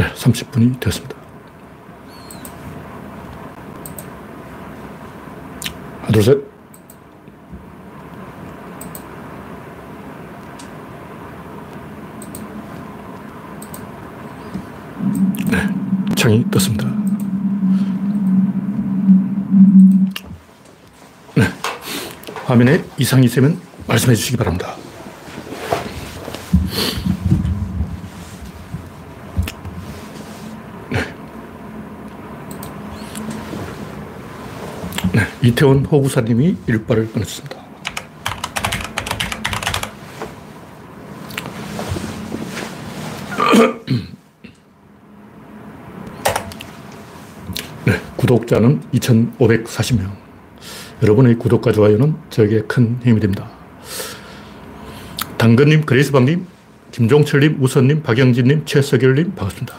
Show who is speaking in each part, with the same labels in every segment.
Speaker 1: 네, 30분이 되었습니다. 하나, 둘, 셋. 네, 창이 떴습니다. 네, 화면에 이상이 있으면 말씀해 주시기 바랍니다. 이태원 호구사님이 일발을 끊었습니다. 네, 구독자는 2,540명. 여러분의 구독과 좋아요는 저에게 큰 힘이 됩니다. 당근님, 그레이스방님, 김종철님, 우선님, 박영진님, 최석열님, 반갑습니다.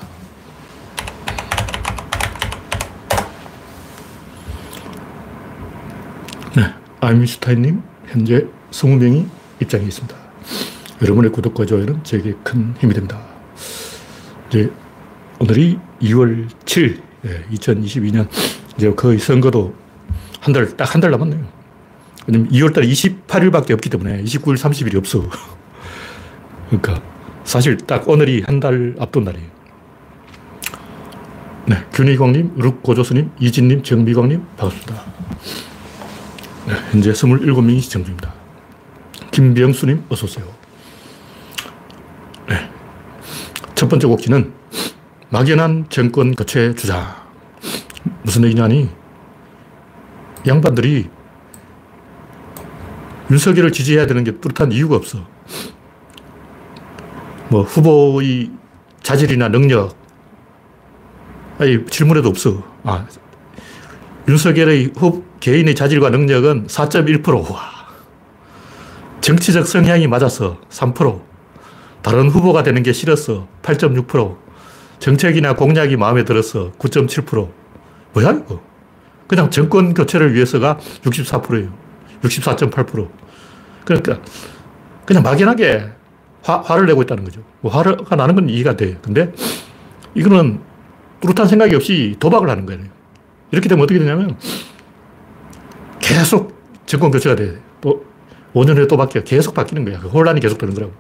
Speaker 1: 아임슈타인님, 현재 20명이 입장해 있습니다. 여러분의 구독과 좋아요는 저에게 큰 힘이 됩니다. 이제 오늘이 2월 7일, 2022년, 이제 거의 선거도 한 달, 딱 한 달 남았네요. 왜냐면 2월 달에 28일밖에 없기 때문에 29일, 30일이 없어. 그러니까 사실 딱 오늘이 한 달 앞둔 날이에요. 네, 균희광님, 룩고조스님, 이진님, 정미광님, 반갑습니다. 네, 현재 27명이 시청 중입니다. 김병수님, 어서오세요. 네. 첫 번째 곡기는 막연한 정권 교체 주장. 무슨 얘기냐니, 양반들이 윤석열을 지지해야 되는 게 뚜렷한 이유가 없어. 뭐, 후보의 자질이나 능력, 아니, 질문에도 없어. 아, 윤석열의 후, 개인의 자질과 능력은 4.1%. 와. 정치적 성향이 맞아서 3%. 다른 후보가 되는 게 싫어서 8.6%. 정책이나 공약이 마음에 들어서 9.7%. 뭐야, 이거? 그냥 정권 교체를 위해서가 64%예요. 64.8%. 그러니까, 그냥 막연하게 화, 화를 내고 있다는 거죠. 뭐 화가 나는 건 이해가 돼. 근데 이거는 뚜렷한 생각이 없이 도박을 하는 거예요. 이렇게 되면 어떻게 되냐면 계속 정권 교체가 돼. 또 5년 후에 또 바뀌어. 계속 바뀌는 거야. 그 혼란이 계속 되는 거라고.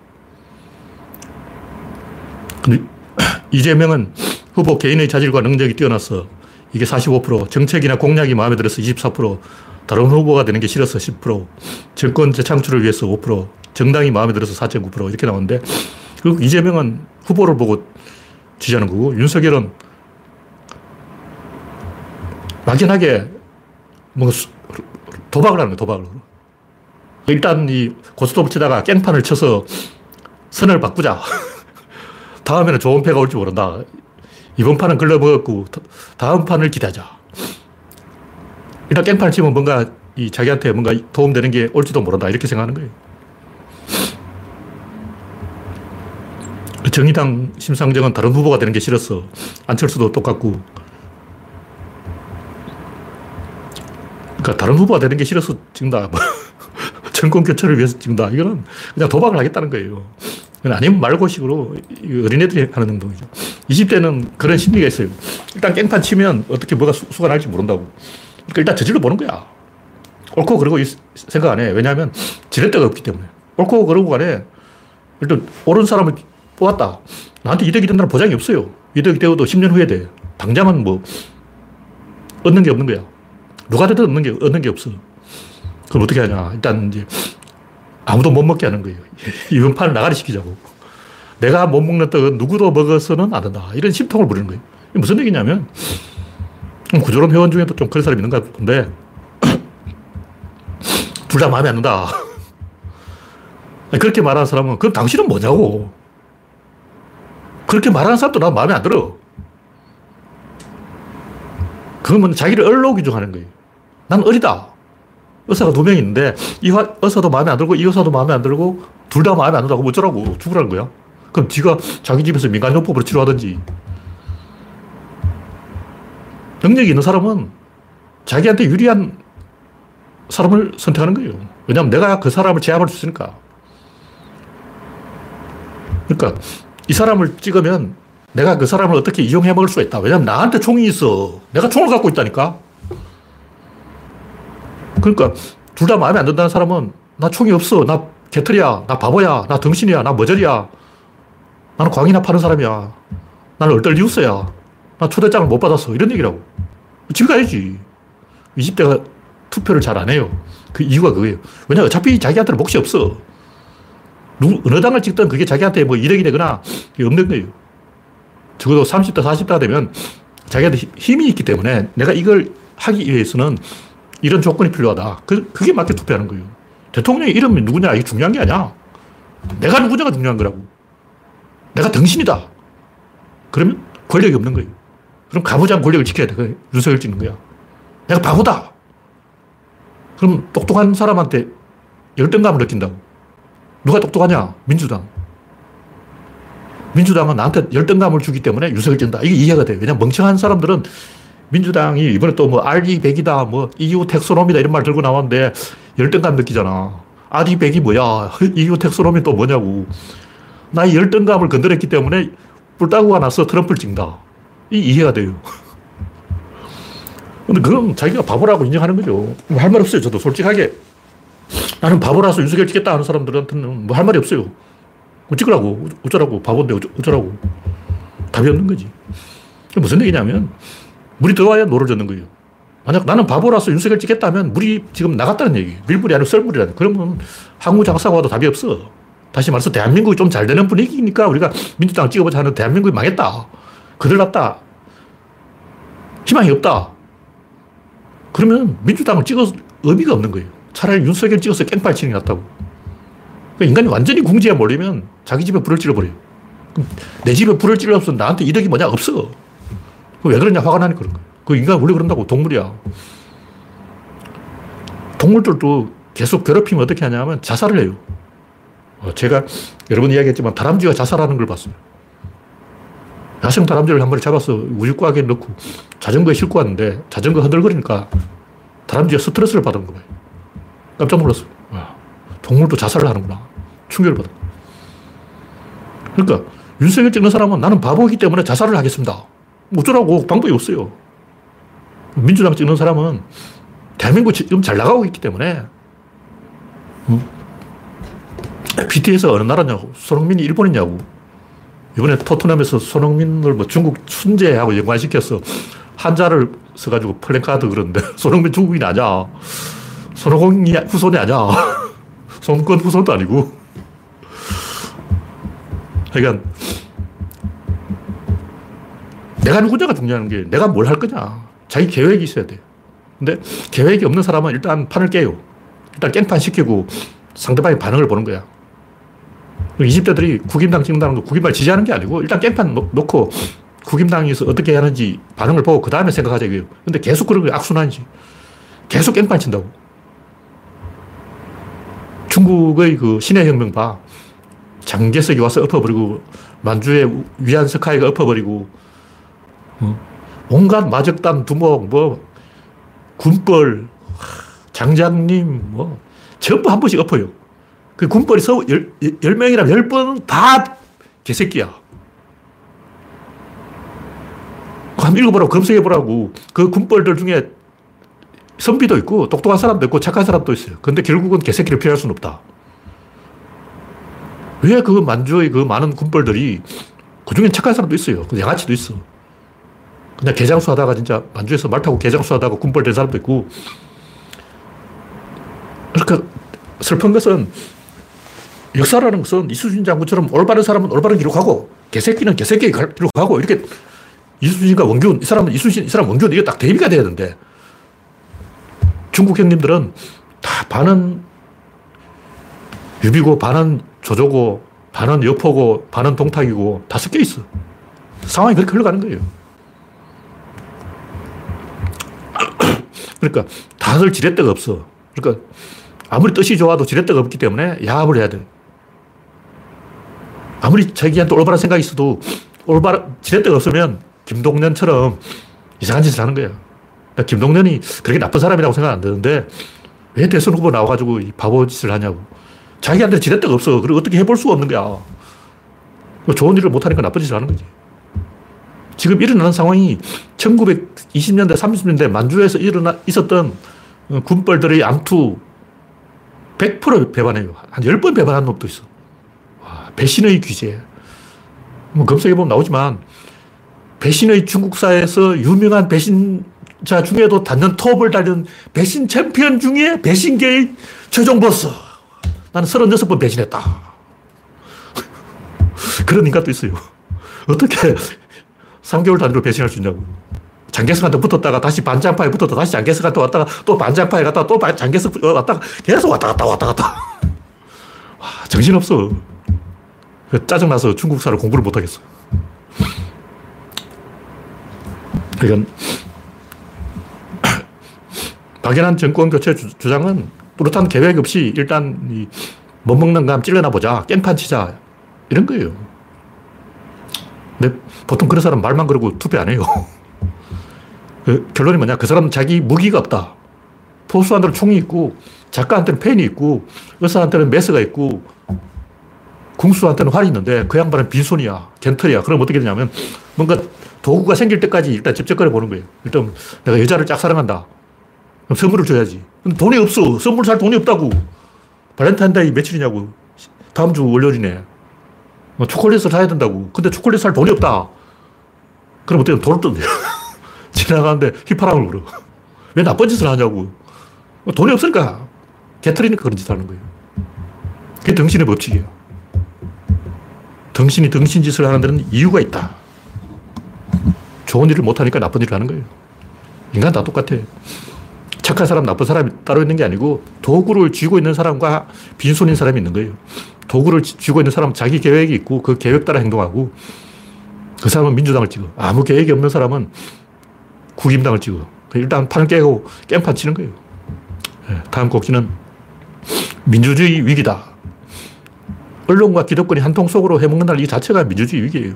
Speaker 1: 근데 이재명은 후보 개인의 자질과 능력이 뛰어나서 이게 45%, 정책이나 공약이 마음에 들어서 24%, 다른 후보가 되는 게 싫어서 10%, 정권 재창출을 위해서 5%, 정당이 마음에 들어서 4.9% 이렇게 나오는데, 그리고 이재명은 후보를 보고 지지하는 거고, 윤석열은 막연하게 뭔가 도박을 하는 거예요, 도박을. 일단 이 고스톱을 치다가 깽판을 쳐서 선을 바꾸자. 다음에는 좋은 패가 올지 모른다. 이번 판은 글러먹었고, 다음 판을 기대하자. 일단 깽판을 치면 뭔가 이 자기한테 뭔가 도움되는 게 올지도 모른다. 이렇게 생각하는 거예요. 정의당 심상정은 다른 후보가 되는 게 싫었어. 안철수도 똑같고. 그러니까 다른 후보가 되는 게 싫어서 찍는다. 뭐 정권 교체를 위해서 찍는다. 이거는 그냥 도박을 하겠다는 거예요. 아니면 말고 식으로 어린애들이 하는 행동이죠. 20대는 그런 심리가 있어요. 일단 깽판 치면 어떻게 뭐가 수, 가 날지 모른다고. 그러니까 일단 저질러 보는 거야. 옳고 그러고 생각 안 해. 왜냐하면 지렛 대가 없기 때문에. 옳고 그러고 간에 일단 옳은 사람을 뽑았다. 나한테 이득이 된다는 보장이 없어요. 이득이 되어도 10년 후에 돼. 당장은 뭐 얻는 게 없는 거야. 누가 돼도 얻는 게, 얻는 게 없어. 그럼 어떻게 하냐. 일단 이제 아무도 못 먹게 하는 거예요. 이번 판을 나가리 시키자고. 내가 못 먹는 떡은 누구도 먹어서는 안 된다. 이런 심통을 부리는 거예요. 무슨 얘기냐면, 구조론 회원 중에도 좀 그런 사람이 있는가 본데, 둘 다 마음에 안 든다. 그렇게 말하는 사람은, 그럼 당신은 뭐냐고. 그렇게 말하는 사람도 난 마음에 안 들어. 그러면 자기를 얼로 규정하는 거예요. 난 어리다. 의사가 두 명 있는데 이 의사도 마음에 안 들고 이 의사도 마음에 안 들고 둘 다 마음에 안 든다고 어쩌라고 죽으라는 거야. 그럼 네가 자기 집에서 민간요법으로 치료하든지. 능력이 있는 사람은 자기한테 유리한 사람을 선택하는 거예요. 왜냐하면 내가 그 사람을 제압할 수 있으니까. 그러니까 이 사람을 찍으면 내가 그 사람을 어떻게 이용해 먹을 수가 있다. 왜냐면 나한테 총이 있어. 내가 총을 갖고 있다니까. 그러니까 둘 다 마음에 안 든다는 사람은 나 총이 없어. 나 개털이야. 나 바보야. 나 덩신이야. 나 머저리야. 나는 광이나 파는 사람이야. 나는 얼떨 리우스야. 나 초대장을 못 받았어. 이런 얘기라고. 집에 가야지. 20대가 투표를 잘 안 해요. 그 이유가 그거예요. 왜냐 어차피 자기한테는 몫이 없어. 누, 어느 당을 찍든 그게 자기한테 뭐 이득이 되거나 없는 거예요. 적어도 30대, 40대가 되면 자기한테 힘이 있기 때문에 내가 이걸 하기 위해서는 이런 조건이 필요하다. 그, 그게 맞게 투표하는 거예요. 대통령의 이름이 누구냐, 이게 중요한 게 아니야. 내가 누구냐가 중요한 거라고. 내가 당신이다. 그러면 권력이 없는 거예요. 그럼 가부장 권력을 지켜야 돼. 그 윤석열 찍는 거야. 내가 바보다. 그럼 똑똑한 사람한테 열등감을 느낀다고. 누가 똑똑하냐? 민주당. 민주당은 나한테 열등감을 주기 때문에 윤석열 찐다. 이게 이해가 돼요. 왜냐면 멍청한 사람들은 민주당이 이번에 또 뭐 RD100이다, 뭐 EU 텍소놈이다 이런 말 들고 나왔는데 열등감 느끼잖아. RD100이 뭐야? EU 텍소놈이 또 뭐냐고. 나의 열등감을 건드렸기 때문에 뿔따구가 나서 트럼프를 찍다. 이 이해가 돼요. 근데 그건 자기가 바보라고 인정하는 거죠. 뭐 할 말 없어요. 저도 솔직하게. 나는 바보라서 윤석열 찍겠다 하는 사람들한테는 뭐 할 말이 없어요. 뭐 찍으라고. 어쩌라고. 바본데 어쩌라고. 답이 없는 거지. 무슨 얘기냐면 물이 들어와야 노를 젓는 거예요. 만약 나는 바보라서 윤석열 찍겠다 하면 물이 지금 나갔다는 얘기. 밀물이 아니고 썰물이라는. 그러면 항우 장사가 와도 답이 없어. 다시 말해서 대한민국이 좀 잘 되는 분위기니까 우리가 민주당 찍어보자 하는 대한민국이 망했다. 거덜 났다. 희망이 없다. 그러면 민주당을 찍어서 의미가 없는 거예요. 차라리 윤석열 찍어서 깽판 치는 게 낫다고. 그러니까 인간이 완전히 궁지에 몰리면 자기 집에 불을 질러버려요. 내 집에 불을 찔러서 나한테 이득이 뭐냐? 없어. 왜 그러냐? 화가 나니까 그런 거야. 그 인간 원래 그런다고. 동물이야. 동물들도 계속 괴롭히면 어떻게 하냐면 자살을 해요. 어, 제가 여러 번 이야기했지만 다람쥐가 자살하는 걸 봤어요. 야생 다람쥐를 한 마리 잡아서 우유과학에 넣고 자전거에 싣고 왔는데 자전거 흔들거리니까 다람쥐가 스트레스를 받은 거예요. 깜짝 놀랐어요. 와, 동물도 자살을 하는구나. 충격을 받아. 그러니까 윤석열 찍는 사람은 나는 바보이기 때문에 자살을 하겠습니다. 어쩌라고 방법이 없어요. 민주당 찍는 사람은 대한민국 지금 잘 나가고 있기 때문에 음? BTS 어느 나라냐고 손흥민이 일본이냐고 이번에 토트넘에서 손흥민을 뭐 중국 순재하고 연관시켜서 한자를 써가지고 플랜카드 그러는데 손흥민 중국인이 아니야. 손흥민이 후손이 아니야. 손권 후손도 아니고. 그러니까 내가 누구냐가 중요한 게 내가 뭘 할 거냐. 자기 계획이 있어야 돼. 근데 계획이 없는 사람은 일단 판을 깨요. 일단 깽판 시키고 상대방의 반응을 보는 거야. 20대들이 국임당 찍는다는 거 국임당 지지하는 게 아니고 일단 깽판 놓고 국임당에서 어떻게 하는지 반응을 보고 그 다음에 생각하자 이거예요. 근데 계속 그런 거 악순환이지. 계속 깽판 친다고. 중국의 그 신의 혁명 봐. 장개석이 와서 엎어버리고 만주의 위안스카이가 엎어버리고 어? 온갖 마적단 두목 뭐 군벌 장장님 뭐 전부 한 번씩 엎어요. 그 군벌이 서 열, 열 명이라면 열 번은 다 개새끼야. 한번 읽어보라고, 검색해보라고. 그 군벌들 중에 선비도 있고, 똑똑한 사람도 있고, 착한 사람도 있어요. 근데 결국은 개새끼를 피할 수는 없다. 왜 그 만주의 그 많은 군벌들이, 그 중엔 착한 사람도 있어요. 그 양아치도 있어. 그냥 개장수 하다가 진짜 만주에서 말 타고 개장수 하다가 군벌 된 사람도 있고. 그러니까 슬픈 것은 역사라는 것은 이수진 장군처럼 올바른 사람은 올바른 기록하고 개새끼는 개새끼 기록하고 이렇게 이수진과 원균, 이 사람은 이수진, 이 사람 원균 이게 딱 대비가 돼야 되는데 중국 형님들은 다 반은 유비고 반은 조조고 반은 여포고 반은 동탁이고 다 섞여 있어. 상황이 그렇게 흘러가는 거예요. 그러니까 다들 지렛대가 없어. 그러니까 아무리 뜻이 좋아도 지렛대가 없기 때문에 야합을 해야 돼. 아무리 자기한테 올바른 생각이 있어도 올바른 지렛대가 없으면 김동연처럼 이상한 짓을 하는 거야. 그러니까 김동연이 그렇게 나쁜 사람이라고 생각 안 드는데 왜 대선 후보 나와가지고 이 바보 짓을 하냐고. 자기한테 지렛대가 없어. 그리고 어떻게 해볼 수가 없는 거야. 좋은 일을 못하니까 나쁜 짓을 하는 거지. 지금 일어나는 상황이 1920년대, 30년대 만주에서 일어나, 있었던 군벌들의 암투 100% 배반해요. 한 10번 배반한 놈도 있어. 와, 배신의 귀재. 뭐 검색해보면 나오지만 배신의 중국사에서 유명한 배신자 중에도 단연 톱을 달린 배신 챔피언 중에 배신계의 최종 보스. 나는 36번 배신했다. 그런 인간도 있어요. 어떻게 3개월 단위로 배신할 수 있냐고. 장개석한테 붙었다가 다시 반장파에 붙었다 다시 장개석한테 왔다가 또 반장파에 갔다가 또 장개석 왔다가 계속 왔다 갔다 왔다 갔다. 와, 정신없어. 짜증나서 중국사를 공부를 못하겠어. 그러니까 박연한 정권 교체 주장은 뚜렷한 계획 없이 일단 못 먹는 감 찔러나 보자. 깽판 치자. 이런 거예요. 근데 보통 그런 사람 말만 그러고 투표 안 해요. 그 결론이 뭐냐? 그 사람은 자기 무기가 없다. 포수한테는 총이 있고, 작가한테는 펜이 있고, 의사한테는 메스가 있고, 궁수한테는 활이 있는데 그 양반은 빈손이야. 개털이야. 그럼 어떻게 되냐면 뭔가 도구가 생길 때까지 일단 집적거려 보는 거예요. 일단 내가 여자를 짝사랑한다. 그럼 선물을 줘야지. 근데 돈이 없어. 선물 살 돈이 없다고. 발렌타인데이 며칠이냐고. 다음 주 월요일이네. 뭐 초콜릿을 사야 된다고. 근데 초콜릿 살 돈이 없다. 그럼 어떻게 돈을 뜬대요. 지나가는데 휘파람을 불어. 왜 나쁜 짓을 하냐고. 뭐 돈이 없으니까. 개털이니까 그런 짓 하는 거예요. 그게 등신의 법칙이에요. 등신이 등신 짓을 하는 데는 이유가 있다. 좋은 일을 못하니까 나쁜 일을 하는 거예요. 인간 다 똑같아. 착한 사람, 나쁜 사람이 따로 있는 게 아니고 도구를 쥐고 있는 사람과 빈손인 사람이 있는 거예요. 도구를 쥐고 있는 사람은 자기 계획이 있고 그 계획 따라 행동하고 그 사람은 민주당을 찍어. 아무 계획이 없는 사람은 국임당을 찍어. 일단 판을 깨고 깽판 치는 거예요. 예, 다음 곡지는 민주주의 위기다. 언론과 기득권이 한 통 속으로 해먹는 날이 자체가 민주주의 위기예요.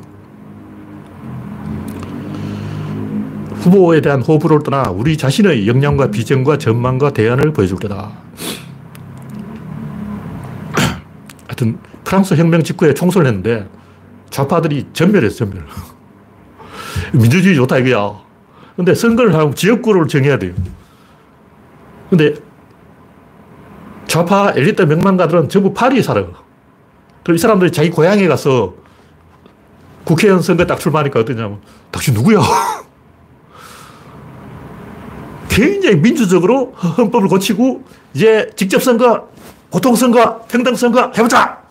Speaker 1: 후보에 대한 호불호를 떠나 우리 자신의 역량과 비전과 전망과 대안을 보여줄 때다. 하여튼 프랑스 혁명 직후에 총선을 했는데 좌파들이 전멸했어, 전멸. 민주주의 좋다 이거야. 근데 선거를 하면 지역구를 정해야 돼요. 근데 좌파 엘리트 명망가들은 전부 파리에 살아요. 그럼 이 사람들이 자기 고향에 가서 국회의원 선거 딱 출마하니까 어떠냐면, 당신 누구야? 굉장히 민주적으로 헌법을 고치고 이제 직접 선거, 보통 선거, 평등 선거 해보자.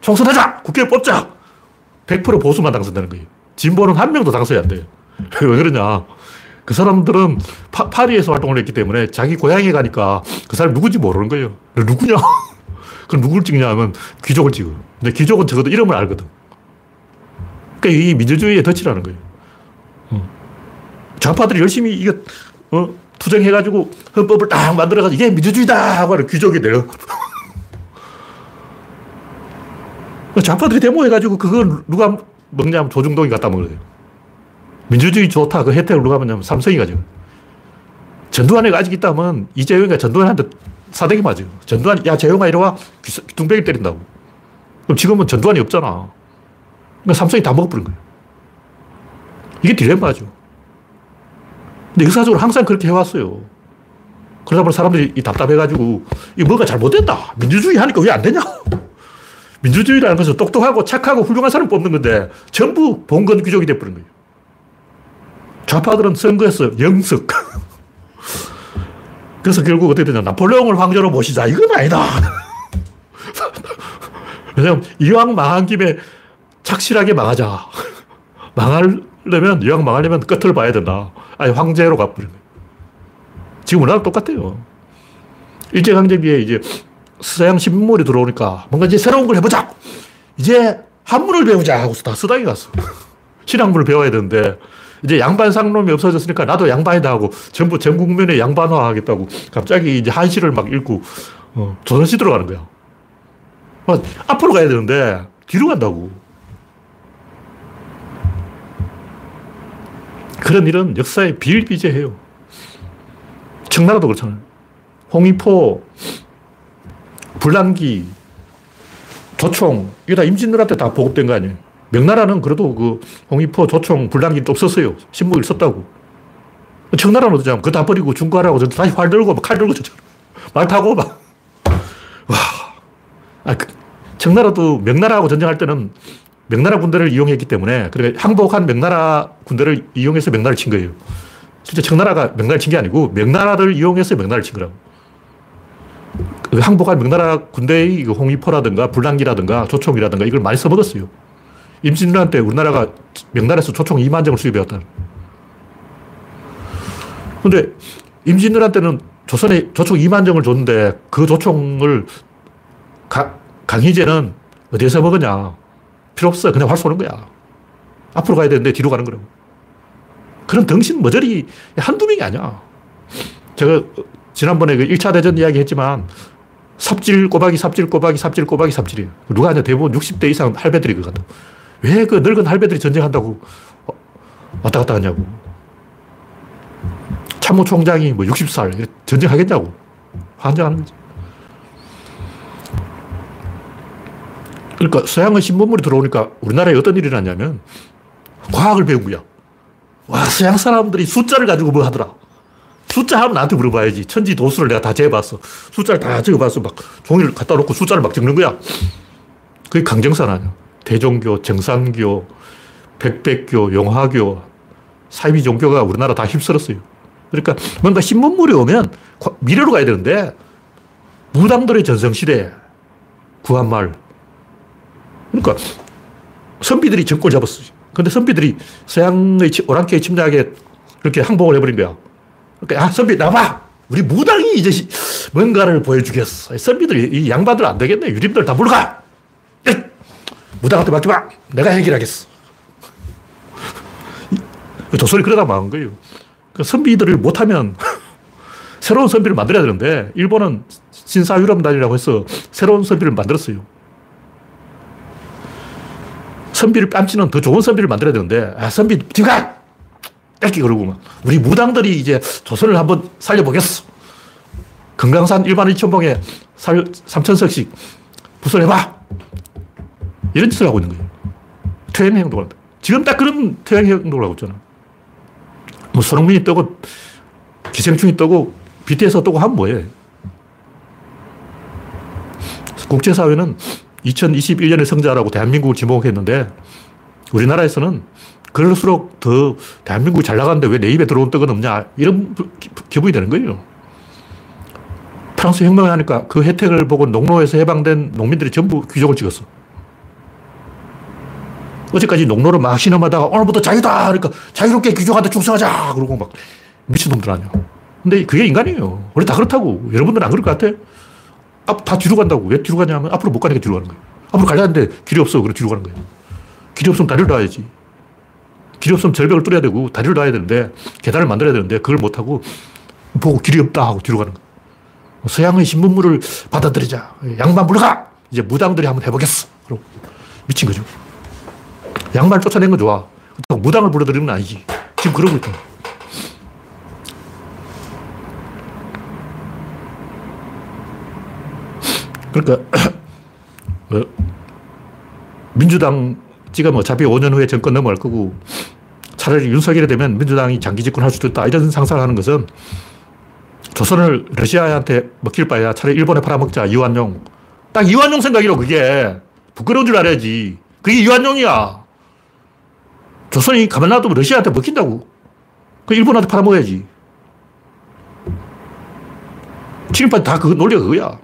Speaker 1: 총선하자. 국회 뽑자. 100% 보수만 당선되는 거예요. 진보는 한 명도 당선이 안 돼요. 왜 그러냐. 그 사람들은 파, 파리에서 활동을 했기 때문에 자기 고향에 가니까 그 사람이 누군지 모르는 거예요. 누구냐? 그럼 누구를 찍냐 하면 귀족을 찍어. 근데 귀족은 적어도 이름을 알거든. 그러니까 이 민주주의의 덫이라는 거예요. 어. 좌파들이 열심히 이거 어? 투쟁해가지고 헌법을 딱 만들어가지고 이게 민주주의다 하고 귀족이 내려. 좌파들이 데모해가지고 그걸 누가 먹냐면 조중동이 갖다 먹어요. 민주주의 좋다. 그 혜택을 누가 먹냐면 삼성이 가지고. 전두환이가 아직 있다면 이재용이가 전두환한테 사대기 맞아요. 전두환, 야, 재용아, 이리 와. 둥배기 때린다고. 그럼 지금은 전두환이 없잖아. 그러니까 삼성이 다 먹어버린 거예요. 이게 딜레마죠. 근데 역사적으로 항상 그렇게 해왔어요. 그러다 보니 사람들이 답답해가지고, 이 뭐가 잘못됐다. 민주주의 하니까 왜 안 되냐? 민주주의라는 것은 똑똑하고 착하고 훌륭한 사람 뽑는 건데, 전부 봉건 귀족이 돼버린 거예요. 좌파들은 선거에서 영석. 그래서 결국 어떻게 되냐. 나폴레옹을 황제로 모시자. 이건 아니다. 왜냐면 이왕 망한 김에 착실하게 망하자. 망하려면, 이왕 망하려면 끝을 봐야 된다. 아니, 황제로 가버린 거예요. 지금 우리나라 똑같아요. 일제강점기에 이제 서양 신문물이 들어오니까 뭔가 이제 새로운 걸 해보자. 이제 한문을 배우자 하고서 다 수당이 갔어. 신학문을 배워야 되는데 이제 양반 상놈이 없어졌으니까 나도 양반이다 하고 전부 전 국민의 양반화 하겠다고 갑자기 이제 한시를 막 읽고 어, 조선시 들어가는 거야. 어, 앞으로 가야 되는데 뒤로 간다고. 그런 일은 역사에 비일비재해요. 청나라도 그렇잖아요. 홍의포, 불랑기, 조총, 이게 다 임진왜란 때 다 보급된 거 아니에요. 명나라는 그래도 그 홍위포, 조총, 불량기 좀 썼어요. 신무기를 썼다고. 청나라는 어쩌냐면 그거 다 버리고 중과라고 다시 활 들고 칼 들고 말 타고 막. 와. 아, 그, 청나라도 명나라하고 전쟁할 때는 명나라 군대를 이용했기 때문에 그러니 항복한 명나라 군대를 이용해서 명나라를 친 거예요. 실제 청나라가 명나라를 친 게 아니고 명나라를 이용해서 명나라를 친 거라고. 그 항복한 명나라 군대의 그 홍위포라든가 불랑기라든가 조총이라든가 이걸 많이 써먹었어요. 임진왜란 때 우리나라가 명나라에서 조총 2만 정을 수입해왔다. 근데 임진왜란 때는 조선에 조총 2만 정을 줬는데 그 조총을 가, 강희제는 어디에서 먹었냐. 필요 없어. 그냥 활 쏘는 거야. 앞으로 가야 되는데 뒤로 가는 거라고. 그런 덩신 머저리 한두 명이 아니야. 제가 지난번에 그 1차 대전 이야기 했지만 삽질 꼬박이 삽질 꼬박이 삽질 꼬박이 삽질이에요. 누가 하냐 대부분 60대 이상 할배들이 그거 같다. 왜 그 늙은 할배들이 전쟁한다고 왔다 갔다 하냐고. 참모총장이 뭐 60살 전쟁하겠냐고. 환장하는 거지. 그러니까 서양의 신문물이 들어오니까 우리나라에 어떤 일이 났냐면 과학을 배운 거야. 와, 서양 사람들이 숫자를 가지고 뭐 하더라. 숫자 하면 나한테 물어봐야지. 천지 도수를 내가 다 재봤어. 숫자를 다 적어봤어. 막 종이를 갖다 놓고 숫자를 막 적는 거야. 그게 강정산 아니야. 대종교, 정산교, 백백교, 용화교, 사이비 종교가 우리나라 다 휩쓸었어요. 그러니까 뭔가 신문물이 오면 미래로 가야 되는데 무당들의 전성시대, 구한말. 그러니까 선비들이 정권을 잡았어요. 근데 선비들이 서양의 오랑캐의 침략에 그렇게 항복을 해버린 거야. 그러니까, 아, 선비, 나봐! 우리 무당이 이제 뭔가를 보여주겠어. 선비들, 이 양반들 안 되겠네. 유림들 다 물러가! 무당한테 맡지 마! 내가 해결하겠어. 조선이 그러다 망한 거예요. 그 선비들을 못하면 새로운 선비를 만들어야 되는데, 일본은 신사유람단이라고 해서 새로운 선비를 만들었어요. 선비를 뺨치는 더 좋은 선비를 만들어야 되는데, 아, 선비, 뒤 가! 이렇게 그러고 막, 우리 무당들이 이제 조선을 한번 살려보겠어. 금강산 1만 2천 봉에 3천석씩 부설해봐. 이런 짓을 하고 있는 거예요. 퇴행 행동을 한다. 지금 딱 그런 퇴행 행동을 하고 있잖아. 뭐 손흥민이 떠고, 기생충이 떠고, BTS 떠고 하면 뭐해. 국제사회는 2021년의 성자라고 대한민국을 지목했는데 우리나라에서는 그럴수록 더 대한민국이 잘 나가는데 왜 내 입에 들어온 떡은 없냐 이런 기분이 되는 거예요. 프랑스 혁명을 하니까 그 혜택을 보고 농로에서 해방된 농민들이 전부 귀족을 찍었어. 어제까지 농로를 막 신음하다가 오늘부터 자유다! 그러니까 자유롭게 귀족한테 충성하자! 그러고 막 미친놈들 아니야. 근데 그게 인간이에요. 원래 다 그렇다고. 여러분들은 안 그럴 것 같아? 앞, 다 뒤로 간다고. 왜 뒤로 가냐면 앞으로 못 가니까 뒤로 가는 거예요. 앞으로 가려는데 길이 없어. 그래 뒤로 가는 거예요. 길이 없으면 다리를 놔야지. 길이 없으면 절벽을 뚫어야 되고 다리를 놔야 되는데 계단을 만들어야 되는데 그걸 못하고 보고 길이 없다 하고 뒤로 가는 거예요. 서양의 신문물을 받아들이자. 양반 물러가! 이제 무당들이 한번 해보겠어. 그리고 미친 거죠. 양말 쫓아낸 건 좋아. 무당을 불러들이는 건 아니지. 지금 그러고 있다. 그러니까 뭐 민주당 찍으면 어차피 5년 후에 정권 넘어갈 거고 차라리 윤석열이 되면 민주당이 장기 집권할 수도 있다. 이런 상상을 하는 것은 조선을 러시아한테 먹힐 바에야 차라리 일본에 팔아먹자. 이완용. 딱 이완용 생각이로 그게. 부끄러운 줄 알아야지. 그게 이완용이야. 조선이 가만 놔두면 러시아한테 먹힌다고. 그 일본한테 팔아먹어야지. 친일파 다그 논리가 그거야.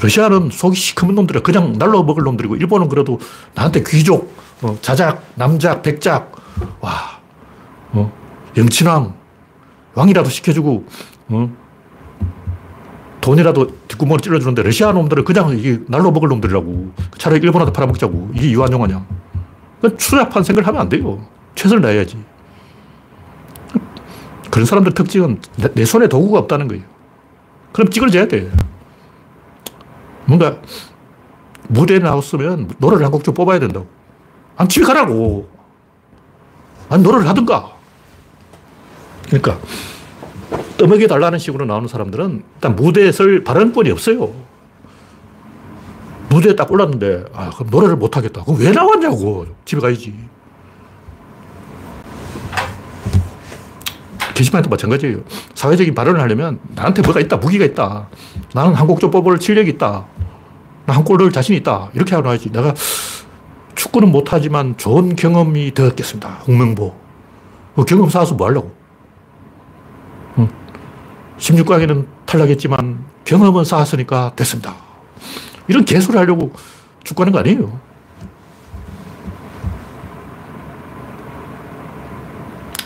Speaker 1: 러시아는 속이 시커먼 놈들이야. 그냥 날로 먹을 놈들이고, 일본은 그래도 나한테 귀족, 어, 자작, 남작, 백작, 와, 어, 영친왕, 왕이라도 시켜주고, 어, 돈이라도 뒷구멍을 찔러주는데 러시아 놈들은 그냥 이게 날로 먹을 놈들이라고. 차라리 일본한테 팔아먹자고. 이게 이완용 아니야. 그 추잡한 생각을 하면 안 돼요. 최선을 다해야지. 그런 사람들 특징은 내 손에 도구가 없다는 거예요. 그럼 찌그러져야 돼. 뭔가 무대에 나왔으면 노래를 한 곡 좀 뽑아야 된다고. 안 집에 가라고. 아니, 노래를 하든가. 그러니까, 떠먹여 달라는 식으로 나오는 사람들은 일단 무대에 설 발언권이 없어요. 무대에 딱 올랐는데, 아, 그럼 노래를 못 하겠다. 그럼 왜 나왔냐고. 집에 가야지. 게시판도 마찬가지예요. 사회적인 발언을 하려면 나한테 뭐가 있다, 무기가 있다. 나는 한국조 뽑을 실력이 있다. 나 한골 넣을 자신이 있다. 이렇게 하야지. 내가 축구는 못하지만 좋은 경험이 되었겠습니다. 홍명보. 그 경험 쌓아서 뭐 하려고? 응. 16강에는 탈락했지만 경험은 쌓았으니까 됐습니다. 이런 개소리 하려고 축구하는 거 아니에요.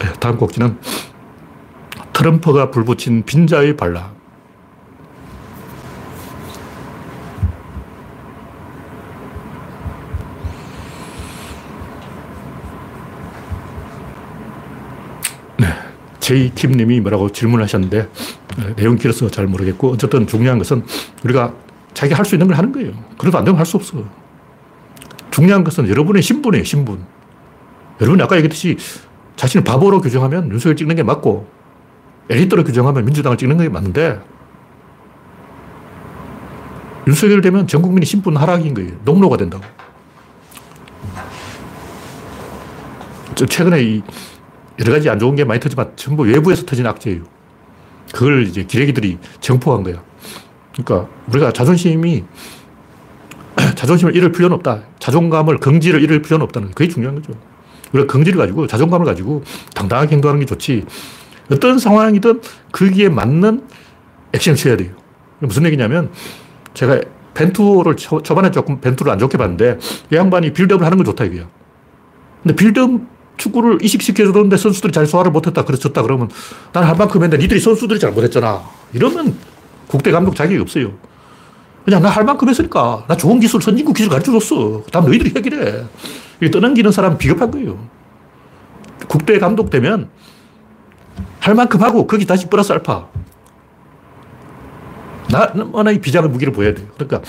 Speaker 1: 네, 다음 곡지는 트럼프가 불붙인 빈자의 반란. 네. 제이킴 님이 뭐라고 질문하셨는데, 네, 내용 길어서 잘 모르겠고, 어쨌든 중요한 것은 우리가 자기가 할 수 있는 걸 하는 거예요. 그래도 안 되면 할 수 없어. 중요한 것은 여러분의 신분이에요, 신분. 여러분이 아까 얘기했듯이 자신을 바보로 규정하면 윤석열 찍는 게 맞고, 에리트로 규정하면 민주당을 찍는 게 맞는데 윤석열 되면 전 국민이 신분 하락인 거예요. 농로가 된다고. 최근에 이 여러 가지 안 좋은 게 많이 터지만 전부 외부에서 터진 악재예요. 그걸 이제 기레기들이 정포한 거야. 그러니까 우리가 자존심이 자존심을 잃을 필요는 없다. 자존감을 긍지를 잃을 필요는 없다는 게 그게 중요한 거죠. 우리가 긍지를 가지고 자존감을 가지고 당당하게 행동하는 게 좋지. 어떤 상황이든 거기에 맞는 액션을 취해야 돼요. 무슨 얘기냐면 제가 벤투를 초, 반에 조금 벤투를 안 좋게 봤는데 이 양반이 빌드업을 하는 건 좋다 이거야. 근데 빌드업 축구를 이식시켜주는데 선수들이 잘 소화를 못했다 졌다 그러면 난 할 만큼 했는데 니들이 선수들이 잘 못했잖아. 이러면 국대 감독 자격이 없어요. 그냥 나 할 만큼 했으니까 나 좋은 기술 선진국 기술 가르쳐 줬어. 다음 너희들이 해결해. 이게 떠넘기는 사람 비겁한 거예요. 국대 감독 되면 할 만큼 하고 거기 다시 플러스 알파. 나만의 비장의 무기를 보여야 돼요. 그러니까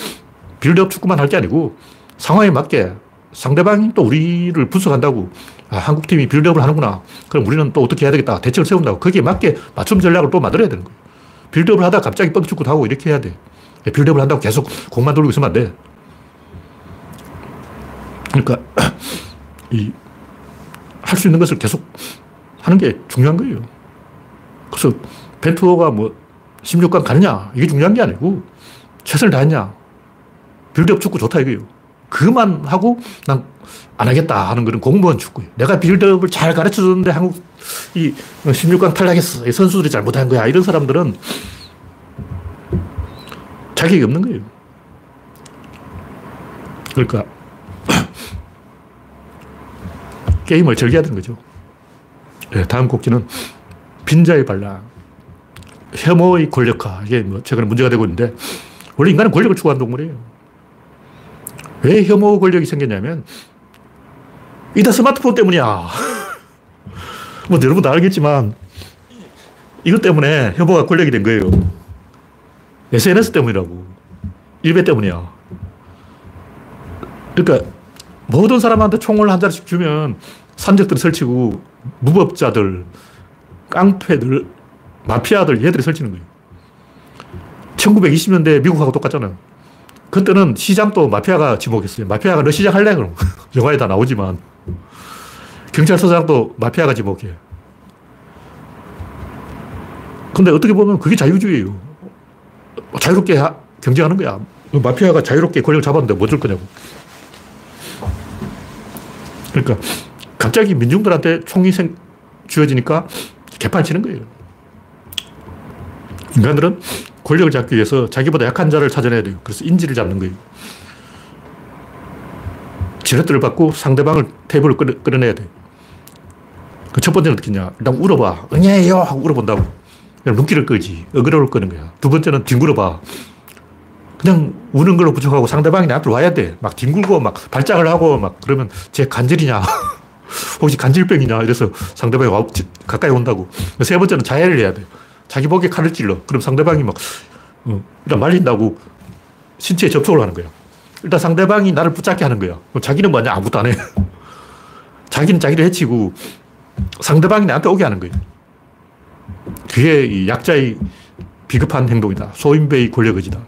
Speaker 1: 빌드업 축구만 할 게 아니고 상황에 맞게 상대방이 또 우리를 분석한다고 아, 한국팀이 빌드업을 하는구나. 그럼 우리는 또 어떻게 해야 되겠다. 대책을 세운다고. 거기에 맞게 맞춤 전략을 또 만들어야 되는 거예요. 빌드업을 하다가 갑자기 뻥축구도 하고 이렇게 해야 돼. 빌드업을 한다고 계속 공만 돌리고 있으면 안 돼. 그러니까 이 할 수 있는 것을 계속 하는 게 중요한 거예요. 그래서 벤투호가 뭐 16강 가느냐 이게 중요한 게 아니고 최선을 다했냐 빌드업 축구 좋다 이거예요. 그만 하고 난 안 하겠다 하는 거는 공무원 축구예요. 내가 빌드업을 잘 가르쳐 줬는데 한국 이 16강 탈락했어. 이 선수들이 잘못한 거야. 이런 사람들은 자격이 없는 거예요. 그러니까 게임을 즐겨야 되는 거죠. 네, 다음 곡지는 빈자의 반란, 혐오의 권력화. 이게 뭐 최근에 문제가 되고 있는데, 원래 인간은 권력을 추구하는 동물이에요. 왜 혐오 권력이 생겼냐면, 이다 스마트폰 때문이야. 뭐 여러분 다 알겠지만, 이것 때문에 혐오가 권력이 된 거예요. SNS 때문이라고. 일배 때문이야. 그러니까, 모든 사람한테 총을 한 자씩 주면 산적들이 설치고, 무법자들, 깡패들, 마피아들 얘들이 설치는 거예요. 1920년대 미국하고 똑같잖아요. 그때는 시장도 마피아가 지목했어요. 마피아가 너 시장 할래? 그럼. 영화에 다 나오지만. 경찰서장도 마피아 가 지목해. 근데 어떻게 보면 그게 자유주의예요. 자유롭게 하, 경쟁하는 거야. 마피아가 자유롭게 권력을 잡았는데 뭐 줄 거냐고. 그러니까 갑자기 민중들한테 총이 생, 쥐어지니까 개판 치는 거예요. 인간들은 권력을 잡기 위해서 자기보다 약한 자를 찾아내야 돼요. 그래서 인지를 잡는 거예요. 지렛대를 받고 상대방을 테이블을 끌어, 내야 돼요. 그 첫 번째는 어떻게 냐 일단 울어봐. 응애요! 하고 울어본다고. 그냥 눈길을 끄지. 어그로를 끄는 거야. 두 번째는 뒹굴어봐. 그냥 우는 걸로 부족하고 상대방이 나한테 와야 돼. 막 뒹굴고 막 발작을 하고 막 그러면 제 간질이냐. 혹시 간질병이냐. 이래서 상대방이 와, 가까이 온다고. 세 번째는 자해를 해야 돼. 자기 목에 칼을 찔러. 그럼 상대방이 막, 어, 일단 말린다고 신체에 접촉을 하는 거야. 일단 상대방이 나를 붙잡게 하는 거야. 자기는 뭐냐? 아무것도 안 해. 자기는 자기를 해치고 상대방이 나한테 오게 하는 거예요. 그게 이 약자의 비급한 행동이다. 소인배의 권력 의지다.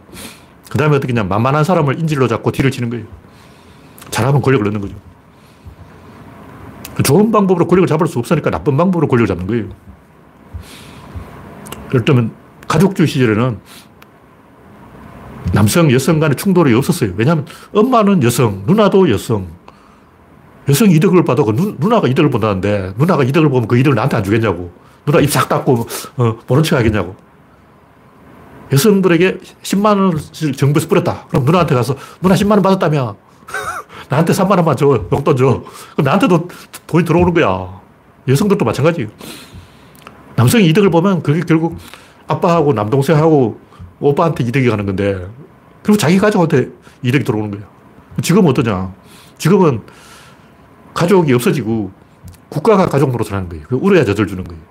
Speaker 1: 그 다음에 어떻게 냐 만만한 사람을 인질로 잡고 뒤를 치는 거예요. 잘하면 권력을 얻는 거죠. 좋은 방법으로 권력을 잡을 수 없으니까 나쁜 방법으로 권력을 잡는 거예요. 예를 들면 가족주의 시절에는 남성, 여성 간의 충돌이 없었어요. 왜냐하면 엄마는 여성, 누나도 여성. 여성 이득을 봐도 그 누, 누나가 이득을 본다는데 누나가 이득을 보면 그 이득을 나한테 안 주겠냐고. 누나 입 싹 닫고 어, 모른 척 하겠냐고. 여성들에게 10만 원을 정부에서 뿌렸다. 그럼 누나한테 가서 누나 10만 원 받았다며. 나한테 3만 원만 줘. 용돈 줘. 그럼 나한테도 돈이 들어오는 거야. 여성들도 마찬가지예요. 남성이 이득을 보면 그게 결국 아빠하고 남동생하고 오빠한테 이득이 가는 건데 그리고 자기 가족한테 이득이 들어오는 거야. 지금은 어떠냐. 지금은 가족이 없어지고 국가가 가족 노릇을 는 거예요. 울어야 젖을 주는 거예요.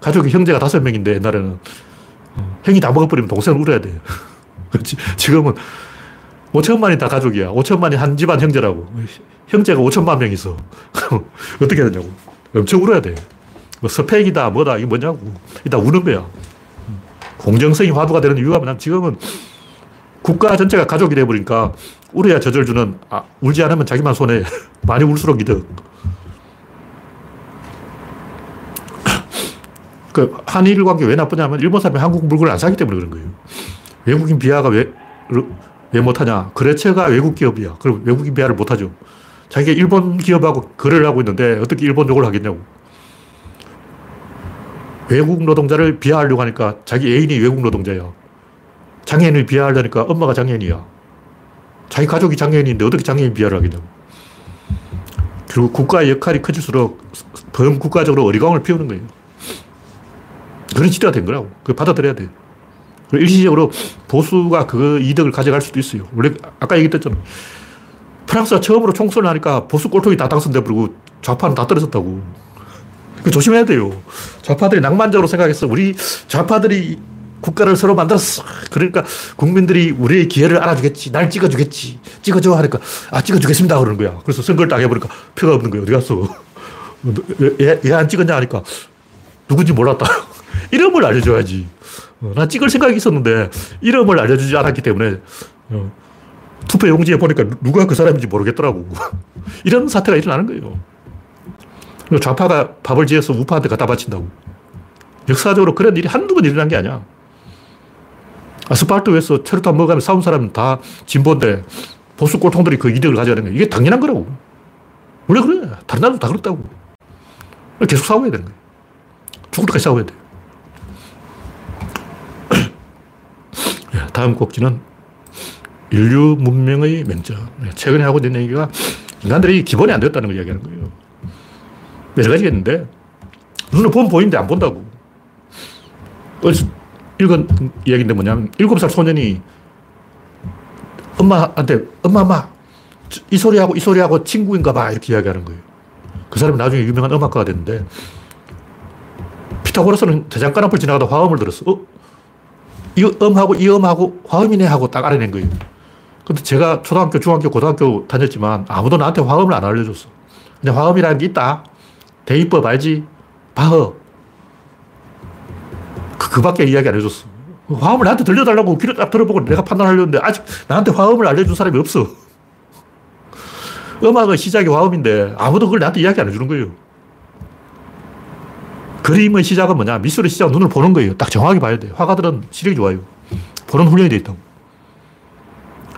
Speaker 1: 가족이 형제가 다섯 명인데 옛날에는 어, 형이 다 먹어버리면 동생은 울어야 돼요. 지금은 5천만이 다 가족이야. 5천만이 한 집안 형제라고. 형제가 5천만 명 있어. 어떻게 해야 되냐고. 엄청 울어야 돼. 뭐 스펙이다, 뭐다, 이게 뭐냐고. 이다 우는 거야. 공정성이 화두가 되는 이유가 뭐냐면 지금은 국가 전체가 가족이 돼버리니까 울어야 젖을 주는, 아, 울지 않으면 자기만 손해. 많이 울수록 이득. 그 한일 관계 왜 나쁘냐면 일본 사람이 한국 물건을 안 사기 때문에 그런 거예요. 외국인 비하가 왜, 왜 못하냐? 거래처가 외국 기업이야. 그럼 외국인 비하를 못하죠. 자기가 일본 기업하고 거래를 하고 있는데 어떻게 일본 욕을 하겠냐고. 외국 노동자를 비하하려고 하니까 자기 애인이 외국 노동자야. 장애인을 비하하려니까 엄마가 장애인이야. 자기 가족이 장애인인데 어떻게 장애인 비하를 하겠냐고. 그리고 국가의 역할이 커질수록 범국가적으로 어리광을 피우는 거예요. 그런 시대가 된 거라고. 그 받아들여야 돼. 일시적으로 보수가 그 이득을 가져갈 수도 있어요. 원래 아까 얘기했잖아. 프랑스가 처음으로 총선을 하니까 보수 꼴통이 다 당선돼 버리고 좌파는 다 떨어졌다고. 그 조심해야 돼요. 좌파들이 낭만적으로 생각했어. 우리 좌파들이 국가를 서로 만들었어. 그러니까 국민들이 우리의 기회를 알아주겠지. 날 찍어주겠지. 찍어줘 하니까 아 찍어주겠습니다 그러는 거야. 그래서 선거를 딱 해보니까 표가 없는 거야. 어디 갔어? 얘안 찍었냐 하니까 누군지 몰랐다. 이름을 알려줘야지. 어, 나 찍을 생각이 있었는데 이름을 알려주지 않았기 때문에 어, 투표 용지에 보니까 누가 그 사람인지 모르겠더라고. 이런 사태가 일어나는 거예요. 좌파가 밥을 지어서 우파한테 갖다 바친다고. 역사적으로 그런 일이 한두 번 일어난 게 아니야. 아스팔트에서 체류탄 먹으면 싸운 사람은 다 진보인데 보수 꼴통들이 그 이득을 가져가는 거야. 이게 당연한 거라고. 원래 그래. 다른 나라도 다 그렇다고. 계속 싸워야 되는 거야. 죽을 때까지 싸워야 돼. 다음 꼭지는 인류 문명의 맹점. 최근에 하고 있는 얘기가 인간들이 기본이 안 됐다는 걸 이야기하는 거예요. 여러 가지가 있는데, 눈을 보면 보이는데 안 본다고. 읽은 이야기인데 뭐냐면, 일곱 살 소년이 엄마한테, 엄마, 엄마, 이 소리하고 이 소리하고 친구인가 봐. 이렇게 이야기하는 거예요. 그 사람이 나중에 유명한 음악가가 됐는데, 피타고라스는 대장간 앞을 지나가다 화음을 들었어. 어? 이 음하고 이 음하고 화음이네 하고 딱 알아낸 거예요. 근데 제가 초등학교, 중학교, 고등학교 다녔지만 아무도 나한테 화음을 안 알려줬어. 그냥 화음이라는 게 있다. 대입법 알지? 바흐. 그, 그 밖에 이야기 안 해줬어. 화음을 나한테 들려달라고 귀를 딱 들어보고 내가 판단하려는데 아직 나한테 화음을 알려준 사람이 없어. 음악의 시작이 화음인데 아무도 그걸 나한테 이야기 안 해주는 거예요. 그림의 시작은 뭐냐? 미술의 시작은 눈을 보는 거예요. 딱 정확히 봐야 돼요. 화가들은 시력이 좋아요. 보는 훈련이 돼 있다고.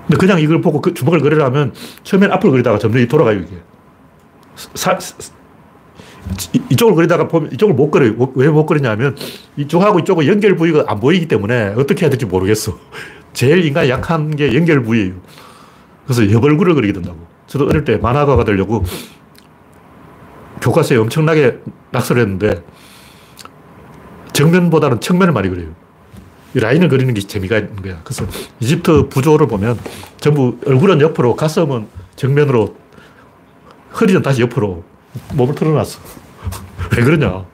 Speaker 1: 근데 그냥 이걸 보고 그 주먹을 그리려면 처음엔 앞을 그리다가 점점 돌아가요, 이게. 사, 이쪽을 그리다가 보면 이쪽을 못 그려요. 뭐, 왜못 그리냐면 이쪽하고 이쪽은 연결 부위가 안 보이기 때문에 어떻게 해야 될지 모르겠어. 제일 인간이 약한 게 연결 부위예요. 그래서 여벌구를 그리게 된다고. 저도 어릴 때 만화가가 되려고 교과서에 엄청나게 낙서를 했는데 정면보다는 측면을 많이 그려요. 라인을 그리는 게 재미가 있는 거야. 그래서 이집트 부조를 보면 전부 얼굴은 옆으로, 가슴은 정면으로, 허리는 다시 옆으로 몸을 틀어놨어. 왜 그러냐.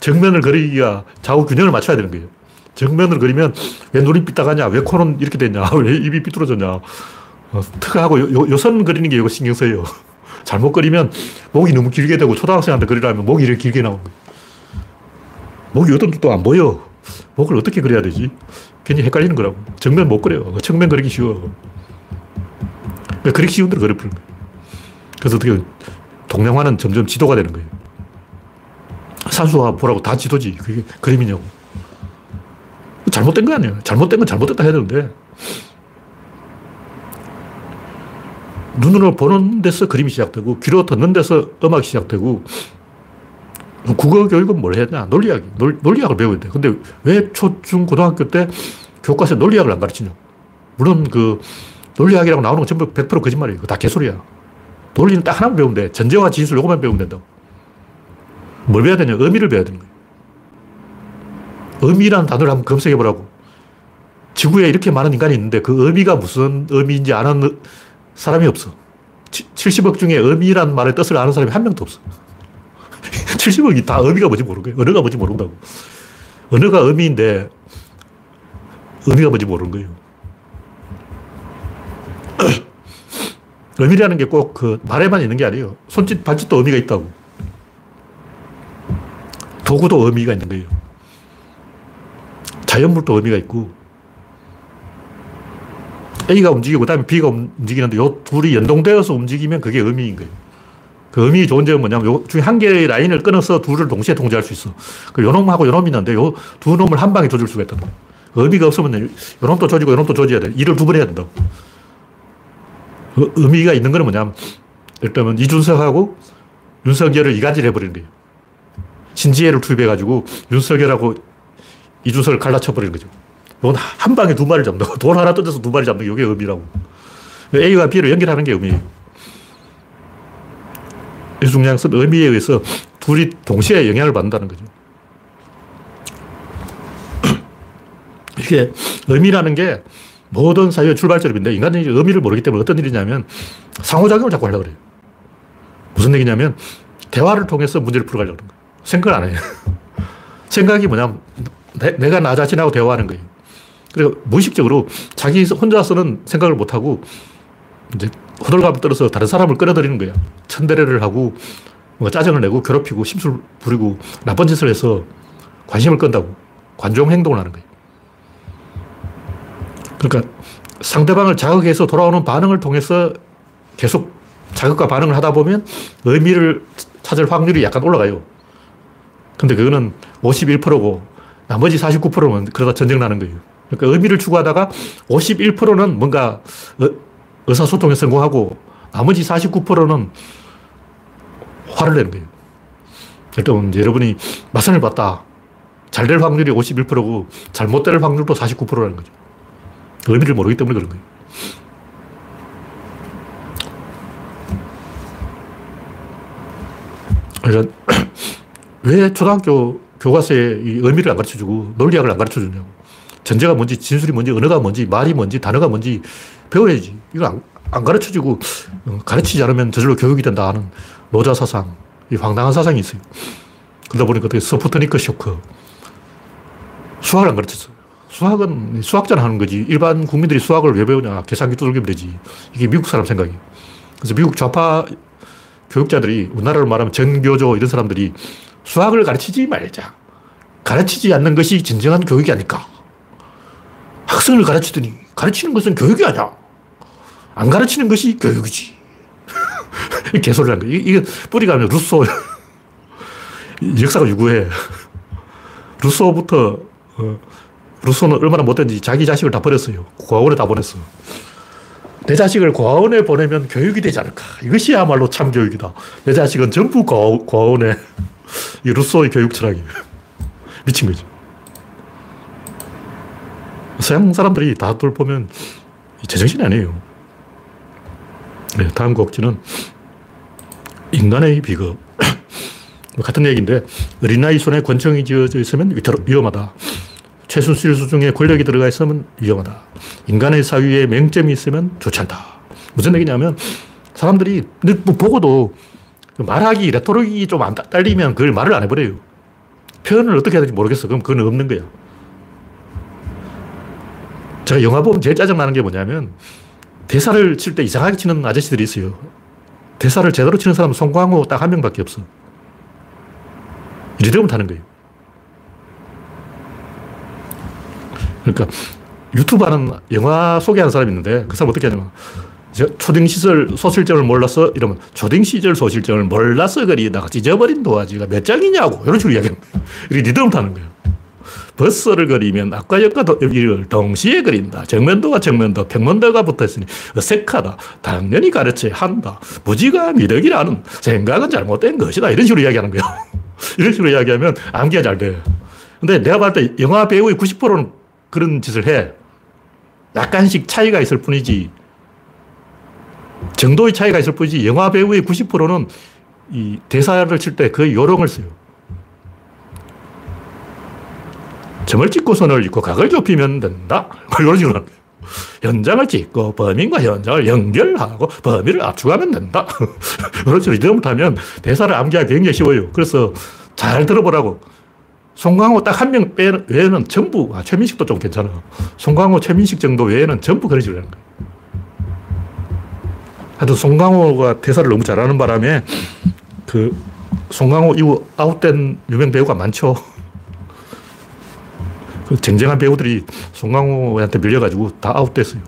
Speaker 1: 정면을 그리기가 좌우 균형을 맞춰야 되는 거예요. 정면을 그리면 왜 눈이 삐딱하냐, 왜 코는 이렇게 됐냐, 왜 입이 삐뚤어졌냐. 어, 특하고 요, 요선 그리는 게 이거 신경 써요. 잘못 그리면 목이 너무 길게 되고 초등학생한테 그리려면 목이 이렇게 길게 나오는 거예요. 목이 어떤 또안 보여. 목을 어떻게 그려야 되지? 괜히 헷갈리는 거라고. 정면 못 그려요. 측면 그리기 쉬워. 그러니까 그리기 쉬운 대로 그려버리는 거예요. 그래서 어떻게 동양화는 점점 지도가 되는 거예요. 산수화 보라고 다 지도지. 그게 그림이냐고. 잘못된 거 아니에요. 잘못된 건 잘못됐다 해야 되는데. 눈으로 보는 데서 그림이 시작되고, 귀로 듣는 데서 음악이 시작되고, 국어 교육은 뭘 해야 되냐? 논리학, 논, 논리학을 배워야 돼. 근데 왜 초, 중, 고등학교 때 교과서에 논리학을 안 가르치냐? 물론 그 논리학이라고 나오는 건 전부 100% 거짓말이에요. 그거 다 개소리야. 논리는 딱 하나만 배우면 돼. 전제와 진술 요것만 배우면 된다고. 뭘 배워야 되냐? 의미를 배워야 되는 거예요. 의미라는 단어를 한번 검색해 보라고. 지구에 이렇게 많은 인간이 있는데 그 의미가 무슨 의미인지 아는 사람이 없어. 70억 중에 의미란 말의 뜻을 아는 사람이 한 명도 없어. 70억이 다 의미가 뭔지 거예요. 언어가 뭔지 모른다고. 언어가 의미인데 의미가 뭔지 모르는 거예요. 의미라는 게 꼭 그 말에만 있는 게 아니에요. 손짓, 발짓도 의미가 있다고. 도구도 의미가 있는 거예요. 자연물도 의미가 있고, A가 움직이고, 그 다음에 B가 움직이는데, 요 둘이 연동되어서 움직이면 그게 의미인 거예요. 그 의미 좋은 점은 뭐냐면, 요 중에 한 개의 라인을 끊어서 둘을 동시에 통제할 수 있어. 그 요 놈하고 요 놈이 있는데, 요 두 놈을 한 방에 조질 수가 있다. 의미가 없으면 요 놈도 조지고 요 놈도 조져야 돼. 일을 두 번 해야 된다고. 그 의미가 있는 거는 뭐냐면, 예를 들면 이준석하고 윤석열을 이간질 해버리는 거예요. 신지혜를 투입해가지고 윤석열하고 이준석을 갈라쳐버리는 거죠. 이건 한 방에 두 마리 잡는 거. 돈 하나 던져서 두 마리 잡는 게 이게 의미라고. A와 B를 연결하는 게 의미예요. 이중량 쓴 의미에 의해서 둘이 동시에 영향을 받는다는 거죠. 이게 의미라는 게 모든 사회의 출발점인데 인간이 의미를 모르기 때문에 어떤 일이냐면 상호작용을 자꾸 하려고 그래요. 무슨 얘기냐면 대화를 통해서 문제를 풀어가려고 하는 거예요. 생각을 안 해요. 생각이 뭐냐면 내, 가나 자신하고 대화하는 거예요. 그리고 무의식적으로 자기 혼자서는 생각을 못하고 이제 호들갑을 떨어서 다른 사람을 끌어들이는 거야. 천대례를 하고 뭐 짜증을 내고 괴롭히고 심술 부리고 나쁜 짓을 해서 관심을 끈다고 관종 행동을 하는 거예요. 그러니까 상대방을 자극해서 돌아오는 반응을 통해서 계속 자극과 반응을 하다 보면 의미를 찾을 확률이 약간 올라가요. 근데 그거는 51%고 나머지 49%는 그러다 전쟁 나는 거예요. 그러니까 의미를 추구하다가 51%는 뭔가 의사소통에 성공하고 나머지 49%는 화를 내는 거예요. 일단 여러분이 마선을 봤다. 잘 될 확률이 51%고 잘못 될 확률도 49%라는 거죠. 의미를 모르기 때문에 그런 거예요. 그러니까 왜 초등학교 교과서에 이 의미를 안 가르쳐 주고 논리학을 안 가르쳐 주냐고. 전제가 뭔지, 진술이 뭔지, 언어가 뭔지, 말이 뭔지, 단어가 뭔지 배워야지. 이거 안, 안 가르쳐 주고 어, 가르치지 않으면 저절로 교육이 된다 하는 노자 사상, 이 황당한 사상이 있어요. 그러다 보니까 어떻게 스푸트니크 쇼크. 수학을 안 가르쳤어요. 수학은 수학자는 하는 거지. 일반 국민들이 수학을 왜 배우냐. 계산기 두들기면 되지. 이게 미국 사람 생각이에요. 그래서 미국 좌파 교육자들이 우리나라로 말하면 전교조 이런 사람들이 수학을 가르치지 말자. 가르치지 않는 것이 진정한 교육이 아닐까. 학생을 가르치더니 가르치는 것은 교육이 아니야. 안 가르치는 것이 교육이지. 개소리라는 거. 이게 뿌리가 아니라 루소. 역사가 유구해. 루소부터, 어, 루소는 얼마나 못된지 자기 자식을 다 버렸어요. 고아원에 다 보냈어. 내 자식을 고아원에 보내면 교육이 되지 않을까. 이것이야말로 참 교육이다. 내 자식은 전부 고아, 고아원에. 이 루소의 교육 철학이 미친 거죠. 서양 사람들이 다들 보면 제정신이 아니에요. 네, 다음 곡지는 인간의 비극. 뭐 같은 얘기인데 어린아이 손에 권총이 쥐어져 있으면 위험하다. 최순실 수중에 권력이 들어가 있으면 위험하다. 인간의 사유에 맹점이 있으면 좋지 않다. 무슨 얘기냐면 사람들이 뭐 보고도 말하기, 레토릭이 좀 안 딸리면 그걸 말을 안 해버려요. 표현을 어떻게 해야 될지 모르겠어. 그럼 그건 없는 거야. 제가 영화 보면 제일 짜증나는 게 뭐냐면 대사를 칠 때 이상하게 치는 아저씨들이 있어요. 대사를 제대로 치는 사람은 송광호 딱 한 명밖에 없어. 이래 되면 타는 거예요. 그러니까 유튜브 하는 영화 소개하는 사람이 있는데 그 사람 어떻게 하냐면 초딩 시절 소실점을 몰라서 이러면 초딩 시절 소실점을 몰라서 그리다가 찢어버린 도화지가 몇 장이냐고 이런 식으로 거예요. 이렇게 리듬을 타는 거예요. 버스를 그리면 앞과 옆과 여기를 동시에 그린다. 정면도와 정면도, 평면도가 붙어 있으니 어색하다. 당연히 가르쳐야 한다. 무지가 미덕이라는 생각은 잘못된 것이다. 이런 식으로 이야기하는 거예요. 이런 식으로 이야기하면 암기가 잘 돼. 근데 내가 봤을 때 영화 배우의 90%는 그런 짓을 해. 약간씩 차이가 있을 뿐이지. 정도의 차이가 있을 뿐이지 영화 배우의 90%는 이 대사를 칠 때 거의 요령을 써요. 점을 찍고 선을 읽고 각을 좁히면 된다. 이런 식으로 하는 거예요. 현장을 찍고 범인과 현장을 연결하고 범인을 압축하면 된다. 그런 식으로 리듬을 타면 대사를 암기하기 굉장히 쉬워요. 그래서 잘 들어보라고. 송강호 딱 한 명 외에는 전부, 아, 최민식도 좀 괜찮아. 송강호, 최민식 정도 외에는 전부 그런 식으로 하는 거예요. 하여튼 송강호가 대사를 너무 잘하는 바람에 그 송강호 이후 아웃된 유명 배우가 많죠. 그 쟁쟁한 배우들이 송강호한테 밀려가지고 다 아웃됐어요.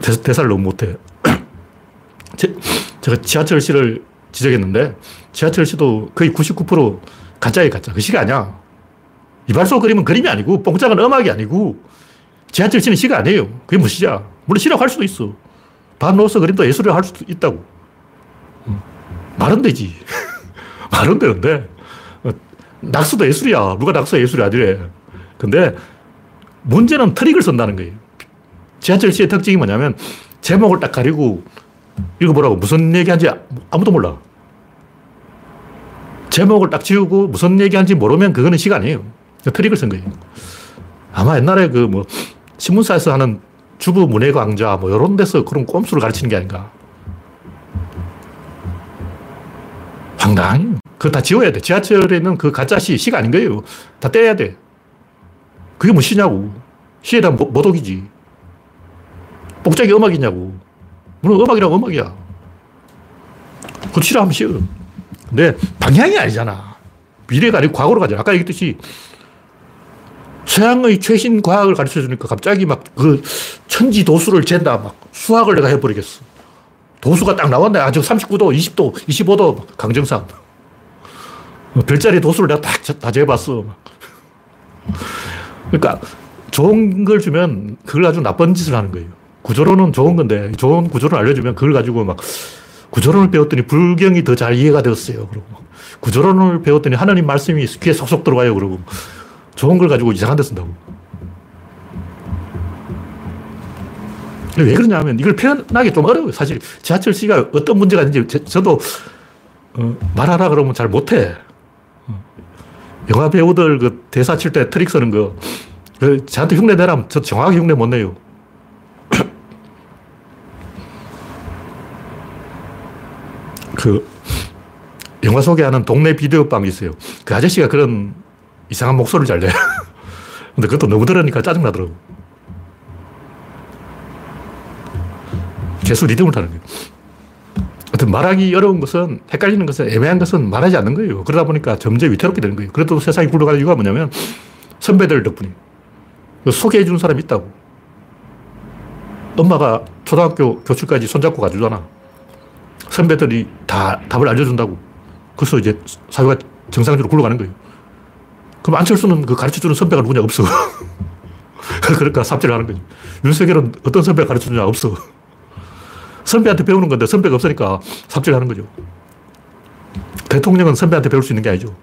Speaker 1: 대사, 대사를 너무 못해. 제, 제가 지하철시를 지적했는데 지하철시도 거의 99% 가짜예 가짜. 그 시가 아니야. 이발소 그림은 그림이 아니고 뽕짝은 음악이 아니고 지하철 시는 시가 아니에요. 그게 뭐 시야. 물론 시라고 할 수도 있어. 반로서 그림도 예술이라고 할 수도 있다고. 말은 되지. 말은 되는데 낙서도 예술이야. 누가 낙서 예술이 아니래. 근데 문제는 트릭을 쓴다는 거예요. 지하철 시의 특징이 뭐냐면 제목을 딱 가리고 읽어보라고 무슨 얘기한지 아무도 몰라. 제목을 딱 지우고 무슨 얘기하는지 모르면 그거는 시가 아니에요. 트릭을 쓴 거예요. 아마 옛날에 그 뭐 신문사에서 하는 주부 문예 강좌 뭐 이런 데서 그런 꼼수를 가르치는 게 아닌가. 황당해. 그거 다 지워야 돼. 지하철에 있는 그 가짜 시, 시가 아닌 거예요. 다 떼야 돼. 그게 뭐 시냐고. 시에 대한 모독이지. 복작이 음악이냐고. 물론 음악이라고 음악이야. 그거 싫어하면 싫어. 근데 방향이 아니잖아. 미래가 아니고 과거로 가잖아. 아까 얘기했듯이 서양의 최신 과학을 가르쳐 주니까 갑자기 막 그 천지 도수를 잰다. 막 수학을 내가 해버리겠어. 도수가 딱 나왔네. 아, 저 39도, 20도, 25도, 강정상. 별자리 도수를 내가 다 재봤어. 그러니까 좋은 걸 주면 그걸 아주 나쁜 짓을 하는 거예요. 구조론은 좋은 건데 좋은 구조를 알려주면 그걸 가지고 막 구조론을 배웠더니 불경이 더 잘 이해가 되었어요. 그러고 구조론을 배웠더니 하나님 말씀이 귀에 속속 들어가요. 그러고 좋은 걸 가지고 이상한 데 쓴다고. 왜 그러냐면 이걸 표현하기 좀 어려워요. 사실 지하철 시가 어떤 문제가 있는지 저도 어, 말하라 그러면 잘 못해. 어, 영화 배우들 그 대사 칠 때 트릭 쓰는 거. 그 저한테 흉내 내라면 저 정확하게 흉내 못 내요. 그 영화 소개하는 동네 비디오방이 있어요. 그 아저씨가 그런 이상한 목소리를 잘 내. 근데 그것도 너무 들으니까 짜증나더라고. 계속 리듬을 타는 거예요. 하여튼 말하기 어려운 것은, 헷갈리는 것은, 애매한 것은 말하지 않는 거예요. 그러다 보니까 점점 위태롭게 되는 거예요. 그래도 세상이 굴러가는 이유가 뭐냐면 선배들 덕분이에요. 소개해 주는 사람이 있다고. 엄마가 초등학교 교실까지 손잡고 가주잖아. 선배들이 다 답을 알려준다고. 그래서 이제 사회가 정상적으로 굴러가는 거예요. 그럼 안철수는 그 가르쳐 주는 선배가 누구냐? 없어. 그러니까 삽질을 하는 거지. 윤석열은 어떤 선배가 가르쳐 주냐? 없어. 선배한테 배우는 건데 선배가 없으니까 삽질 하는 거죠. 대통령은 선배한테 배울 수 있는 게 아니죠.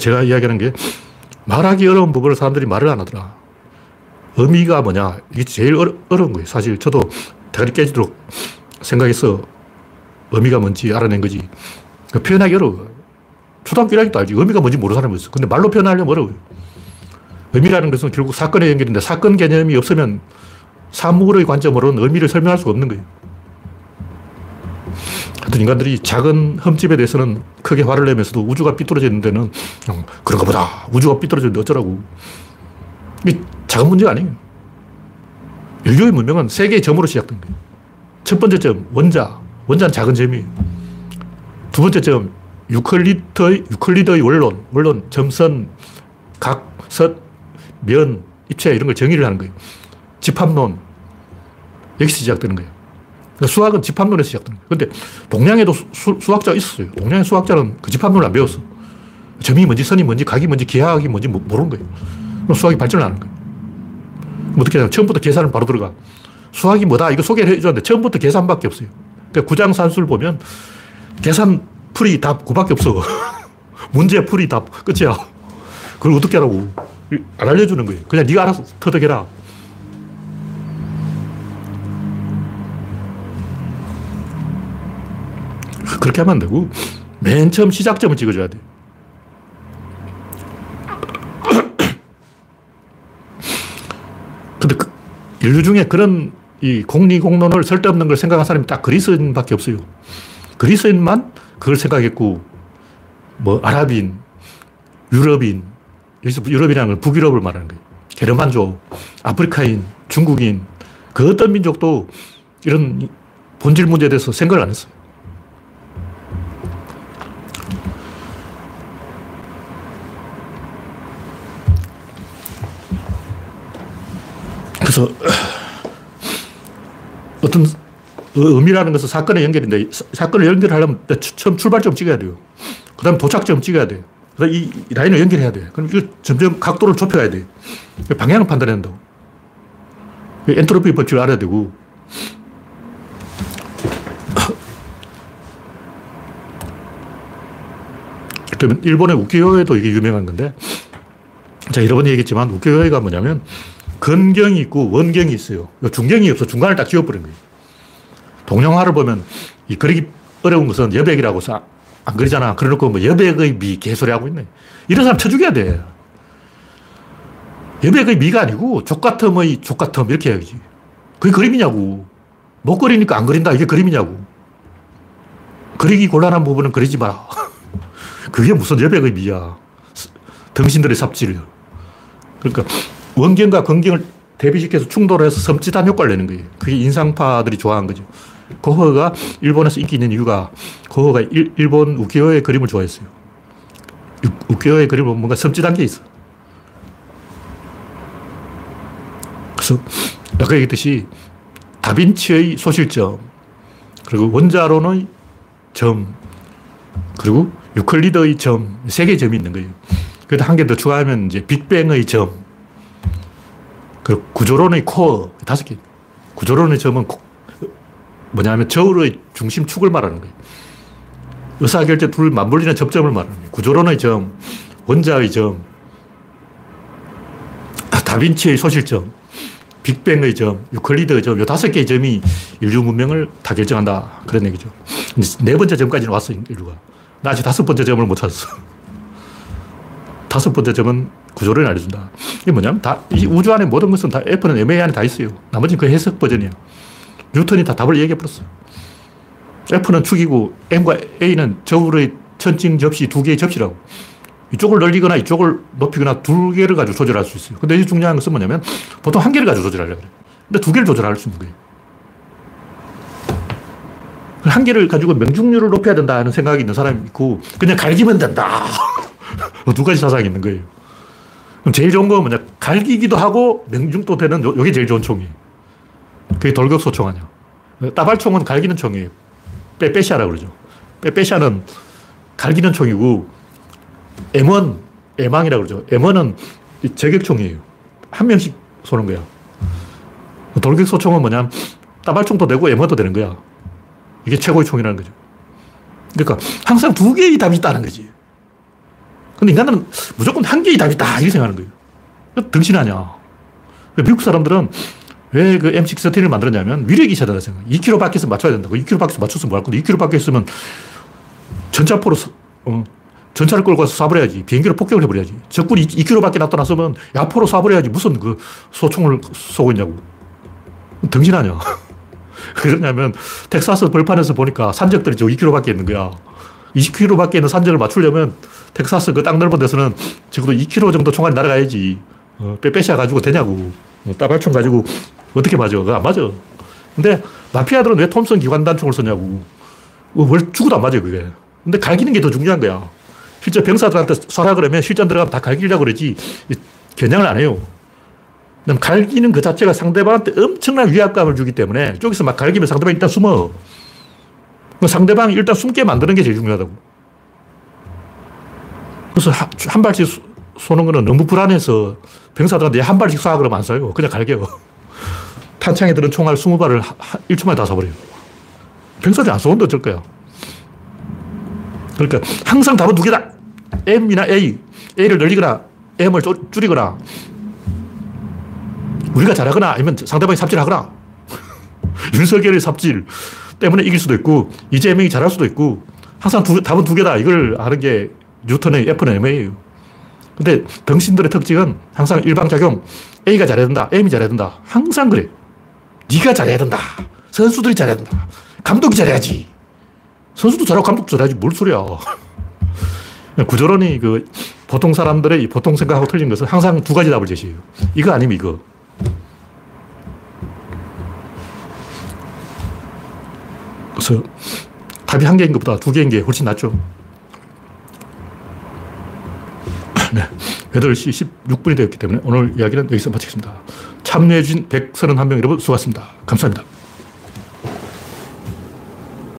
Speaker 1: 제가 이야기하는 게 말하기 어려운 부분을 사람들이 말을 안 하더라. 의미가 뭐냐. 이게 제일 어려, 어려 운 거예요. 사실 저도 대가리 깨지도록 생각해서 의미가 뭔지 알아낸 거지. 그 표현하기 어려워. 초등학교 1학년도 알지. 의미가 뭔지 모르는 사람이 있어. 근데 말로 표현하려면 어려워요. 의미라는 것은 결국 사건에 연결인데 사건 개념이 없으면 사물의 관점으로는 의미를 설명할 수가 없는 거예요. 하여튼 인간들이 작은 흠집에 대해서는 크게 화를 내면서도 우주가 삐뚤어져 있는 데는 그런가 보다. 우주가 삐뚤어졌는데 어쩌라고. 작은 문제가 아니에요. 인류의 문명은 세 개의 점으로 시작된 거예요. 첫 번째 점, 원자. 원자는 작은 점이에요. 두 번째 점, 유클리드의, 유클리드의 원론, 원론, 점선, 각, 선, 면, 입체 이런 걸 정의를 하는 거예요. 집합론. 여기서 시작되는 거예요. 그러니까 수학은 집합론에서 시작되는 거예요. 근데 동양에도 수, 학자가 있었어요. 동양의 수학자는 그 집합론을 안 배웠어. 점이 뭔지 선이 뭔지 각이 뭔지 기하학이 뭔지 모르는 거예요. 그럼 수학이 발전을 하는 거예요. 어떻게 하냐 처음부터 계산을 바로 들어가. 수학이 뭐다 이거 소개를 해줬는데 처음부터 계산밖에 없어요. 그러니까 구장산수를 보면 계산 풀이 다 9밖에 없어. 문제 풀이 다 끝이야. 그걸 어떻게 하라고. 안 알려주는 거예요. 그냥 네가 알아서 터득해라. 그렇게 하면 안 되고 맨 처음 시작점을 찍어줘야 돼. 근데 그 인류 중에 그런 이 공리공론을 쓸데없는 걸 생각한 사람이 딱 그리스인밖에 없어요. 그리스인만 그걸 생각했고, 뭐, 아랍인, 유럽인, 여기서 유럽이라는 건 북유럽을 말하는 거예요. 게르만족, 아프리카인, 중국인, 그 어떤 민족도 이런 본질 문제에 대해서 생각을 안 했어요. 그래서 어떤 의미라는 것은 사건의 연결인데 사건을 연결하려면 처음 출발점 찍어야 돼요. 그 다음 도착점 찍어야 돼요. 그래서 이 라인을 연결해야 돼. 그럼 이거 점점 각도를 좁혀야 돼. 방향을 판단해야 된다고. 엔트로피 법칙을 알아야 되고. 일본의 우키요에도 이게 유명한 건데, 자, 여러 번 얘기했지만 우키요에가 뭐냐면, 근경이 있고 원경이 있어요. 중경이 없어. 중간을 딱 지워버린 거예요. 동영화를 보면 이 그리기 어려운 것은 여백이라고 해서 안 그리잖아. 그래놓고 뭐 여백의 미 개소리 하고 있네. 이런 사람 쳐 죽여야 돼. 여백의 미가 아니고 족같음의 족같음 이렇게 해야지. 그게 그림이냐고. 못 그리니까 안 그린다. 이게 그림이냐고. 그리기 곤란한 부분은 그리지 마라. 그게 무슨 여백의 미야. 등신들의 삽질. 그러니까 원경과 근경을 대비시켜서 충돌해서 섬찟한 효과를 내는 거예요. 그게 인상파들이 좋아한 거죠. 고흐가 일본에서 인기 있는 이유가 고흐가 일, 본 우키요의 그림을 좋아했어요. 우키요의 그림은 뭔가 섬찟한 게 있어. 그래서 아까 얘기했듯이 다빈치의 소실점, 그리고 원자론의 점, 그리고 유클리드의 점, 세 개의 점이 있는 거예요. 그래도 한 개 더 추가하면 이제 빅뱅의 점, 그리고 구조론의 코어, 다섯 개. 구조론의 점은 뭐냐면 저울의 중심축을 말하는 거예요. 의사결제 둘 맞물리는 접점을 말하는 거예요. 구조론의 점, 원자의 점, 다빈치의 소실점, 빅뱅의 점, 유클리드의 점, 이 다섯 개의 점이 인류 문명을 다 결정한다. 그런 얘기죠. 네 번째 점까지는 왔어, 인류가. 나 아직 다섯 번째 점을 못 찾았어. 다섯 번째 점은 구조를 알려준다. 이게 뭐냐면 다, 이 우주 안에 모든 것은 다 F는 MA 안에 다 있어요. 나머지는 그 해석 버전이야. 뉴턴이 다 답을 얘기해 버렸어. F는 축이고 M과 A는 저울의 천칭 접시 두 개의 접시라고. 이쪽을 늘리거나 이쪽을 높이거나 두 개를 가지고 조절할 수 있어요. 근데 이 중요한 것은 뭐냐면 보통 한 개를 가지고 조절하려고 그래. 근데 두 개를 조절할 수 있는 거예요. 한 개를 가지고 명중률을 높여야 된다는 생각이 있는 사람이 있고 그냥 갈기면 된다. 두 가지 사상이 있는 거예요. 그럼 제일 좋은 건 뭐냐? 갈기기도 하고 명중도 되는 요, 게 제일 좋은 총이에요. 그게 돌격소 총 아니야. 따발총은 갈기는 총이에요. 빼빼샤라 그러죠. 빼빼샤는 갈기는 총이고 M1, M왕이라 그러죠. M1은 저격총이에요. 한 명씩 쏘는 거야. 돌격소 총은 뭐냐? 따발총도 되고 M1도 되는 거야. 이게 최고의 총이라는 거죠. 그러니까 항상 두 개의 답이 있다는 거지. 근데 인간은 무조건 한 개의 답이 다 이렇게 생각하는 거예요. 등신하냐. 미국 사람들은 왜 그 M16을 만들었냐면 위력이 된다 생각. 2km 밖에서 맞춰야 된다고. 2km 밖에서 맞춰서 뭐할 건데 2km 밖에 있으면 전차포로 어, 전차를 끌고 가서 쏴버려야지. 비행기로 폭격을 해버려야지. 적군이 2km 밖에 나타났으면 야포로 쏴버려야지. 무슨 그 소총을 쏘고 있냐고. 등신하냐. 그러냐면 텍사스 벌판에서 보니까 산적들이 저 2km 밖에 있는 거야. 20km 밖에 있는 산적을 맞추려면 텍사스 그 땅 넓은 데서는 적어도 2km 정도 총알이 날아가야지. 어, 빼빼샤 가지고 되냐고. 어, 따발총 가지고 어떻게 맞아? 그거 안 맞아. 근데 마피아들은 왜 톰슨 기관단총을 쓰냐고. 어, 뭘 죽어도 안 맞아요, 그게. 근데 갈기는 게 더 중요한 거야. 실제 병사들한테 쏴라 그러면 실전 들어가면 다 갈기려고 그러지 겨냥을 안 해요. 갈기는 그 자체가 상대방한테 엄청난 위압감을 주기 때문에 쪽에서 막 갈기면 상대방이 일단 숨어. 상대방이 일단 숨게 만드는 게 제일 중요하다고. 그래서 한 발씩 쏘는 거는 너무 불안해서 병사들한테 한 발씩 쏴 그러면 안 쏴요. 그냥 갈겨요. 탄창에 들은 총알 20발을 1초 만에 다 쏴버려요. 병사들이 안 쏘는데 어쩔 거야. 그러니까 항상 답은 두 개다. M이나 A. A를 늘리거나 M을 줄이거나 우리가 잘하거나 아니면 상대방이 삽질하거나 윤석열의 삽질 때문에 이길 수도 있고 이재명이 잘할 수도 있고 항상 두, 답은 두 개다. 이걸 아는 게 뉴턴의 F는 M이에요. 근데 병신들의 특징은 항상 일방작용. A가 잘해야 된다. M이 잘해야 된다. 항상 그래. 네가 잘해야 된다. 선수들이 잘해야 된다. 감독이 잘해야지. 선수도 잘하고 감독도 잘해야지. 뭘 소리야. 구조론이 그 보통 사람들의 보통 생각하고 틀린 것은 항상 두 가지 답을 제시해요. 이거 아니면 이거. 그래서 답이 한 개인 것보다 두 개인 게 훨씬 낫죠. 네. 8시 16분이 되었기 때문에 오늘 이야기는 여기서 마치겠습니다. 참여해주신 131명 여러분 수고하셨습니다. 감사합니다.